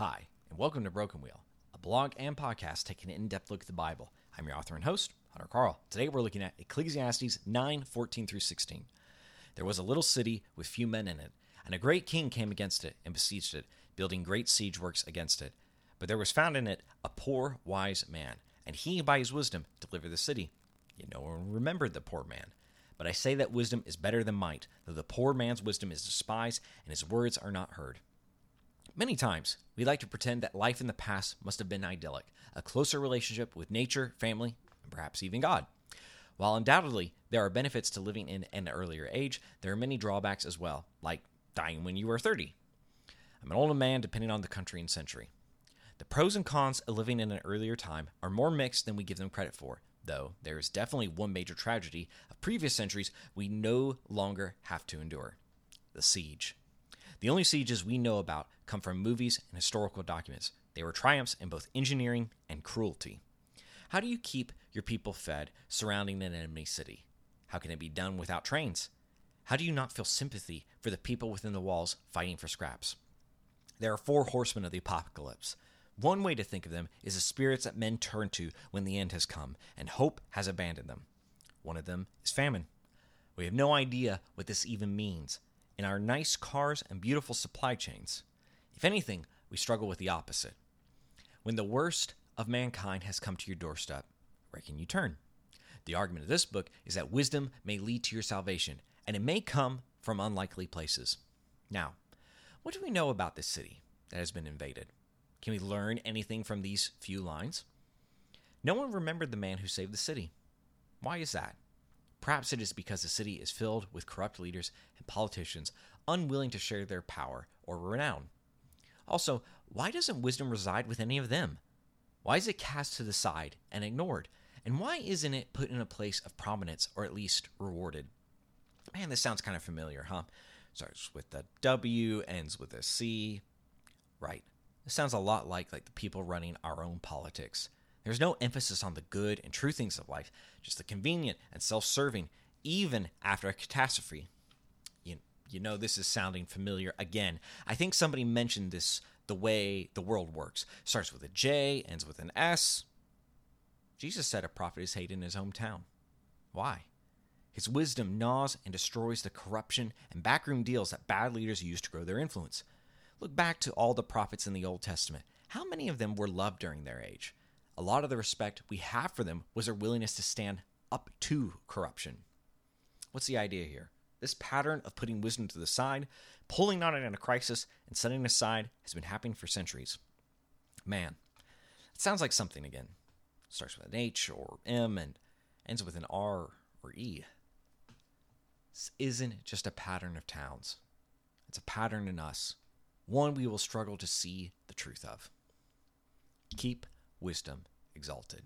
Hi, and welcome to Broken Wheel, a blog and podcast taking an in depth look at the Bible. I'm your author and host, Hunter Carl. Today we're looking at Ecclesiastes 9 14 through 16. There was a little city with few men in it, and a great king came against it and besieged it, building great siege works against it. But there was found in it a poor, wise man, and he by his wisdom delivered the city. Yet no one remembered the poor man. But I say that wisdom is better than might, though the poor man's wisdom is despised, and his words are not heard. Many times, we like to pretend that life in the past must have been idyllic, a closer relationship with nature, family, and perhaps even God. While undoubtedly there are benefits to living in an earlier age, there are many drawbacks as well, like dying when you are 30. I'm an older man depending on the country and century. The pros and cons of living in an earlier time are more mixed than we give them credit for, though there is definitely one major tragedy of previous centuries we no longer have to endure the siege. The only sieges we know about come from movies and historical documents. They were triumphs in both engineering and cruelty. How do you keep your people fed surrounding an enemy city? How can it be done without trains? How do you not feel sympathy for the people within the walls fighting for scraps? There are four horsemen of the apocalypse. One way to think of them is the spirits that men turn to when the end has come and hope has abandoned them. One of them is famine. We have no idea what this even means, in our nice cars and beautiful supply chains. If anything, we struggle with the opposite. When the worst of mankind has come to your doorstep, where can you turn? The argument of this book is that wisdom may lead to your salvation, and it may come from unlikely places. Now, what do we know about this city that has been invaded? Can we learn anything from these few lines? No one remembered the man who saved the city. Why is that? Perhaps it is because the city is filled with corrupt leaders and politicians unwilling to share their power or renown. Also, why doesn't wisdom reside with any of them? Why is it cast to the side and ignored? And why isn't it put in a place of prominence or at least rewarded? Man, this sounds kind of familiar, huh? Starts with a W, ends with a C. Right. This sounds a lot like like the people running our own politics. There's no emphasis on the good and true things of life, just the convenient and self-serving, even after a catastrophe. You, you know this is sounding familiar again. I think somebody mentioned this the way the world works. Starts with a J, ends with an S. Jesus said a prophet is hated in his hometown. Why? His wisdom gnaws and destroys the corruption and backroom deals that bad leaders use to grow their influence. Look back to all the prophets in the Old Testament. How many of them were loved during their age? A lot of the respect we have for them was their willingness to stand up to corruption. What's the idea here? This pattern of putting wisdom to the side, pulling on it in a crisis, and setting it aside has been happening for centuries. Man, it sounds like something again. starts with an H or M and ends with an R or E. This isn't just a pattern of towns, it's a pattern in us, one we will struggle to see the truth of. Keep wisdom exalted.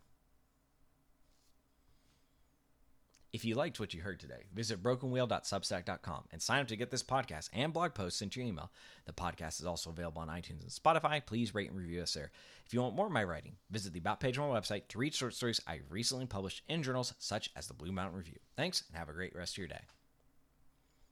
If you liked what you heard today, visit brokenwheel.substack.com and sign up to get this podcast and blog posts sent to your email. The podcast is also available on iTunes and Spotify. Please rate and review us there. If you want more of my writing, visit the About page on my website to read short stories I recently published in journals such as the Blue Mountain Review. Thanks and have a great rest of your day.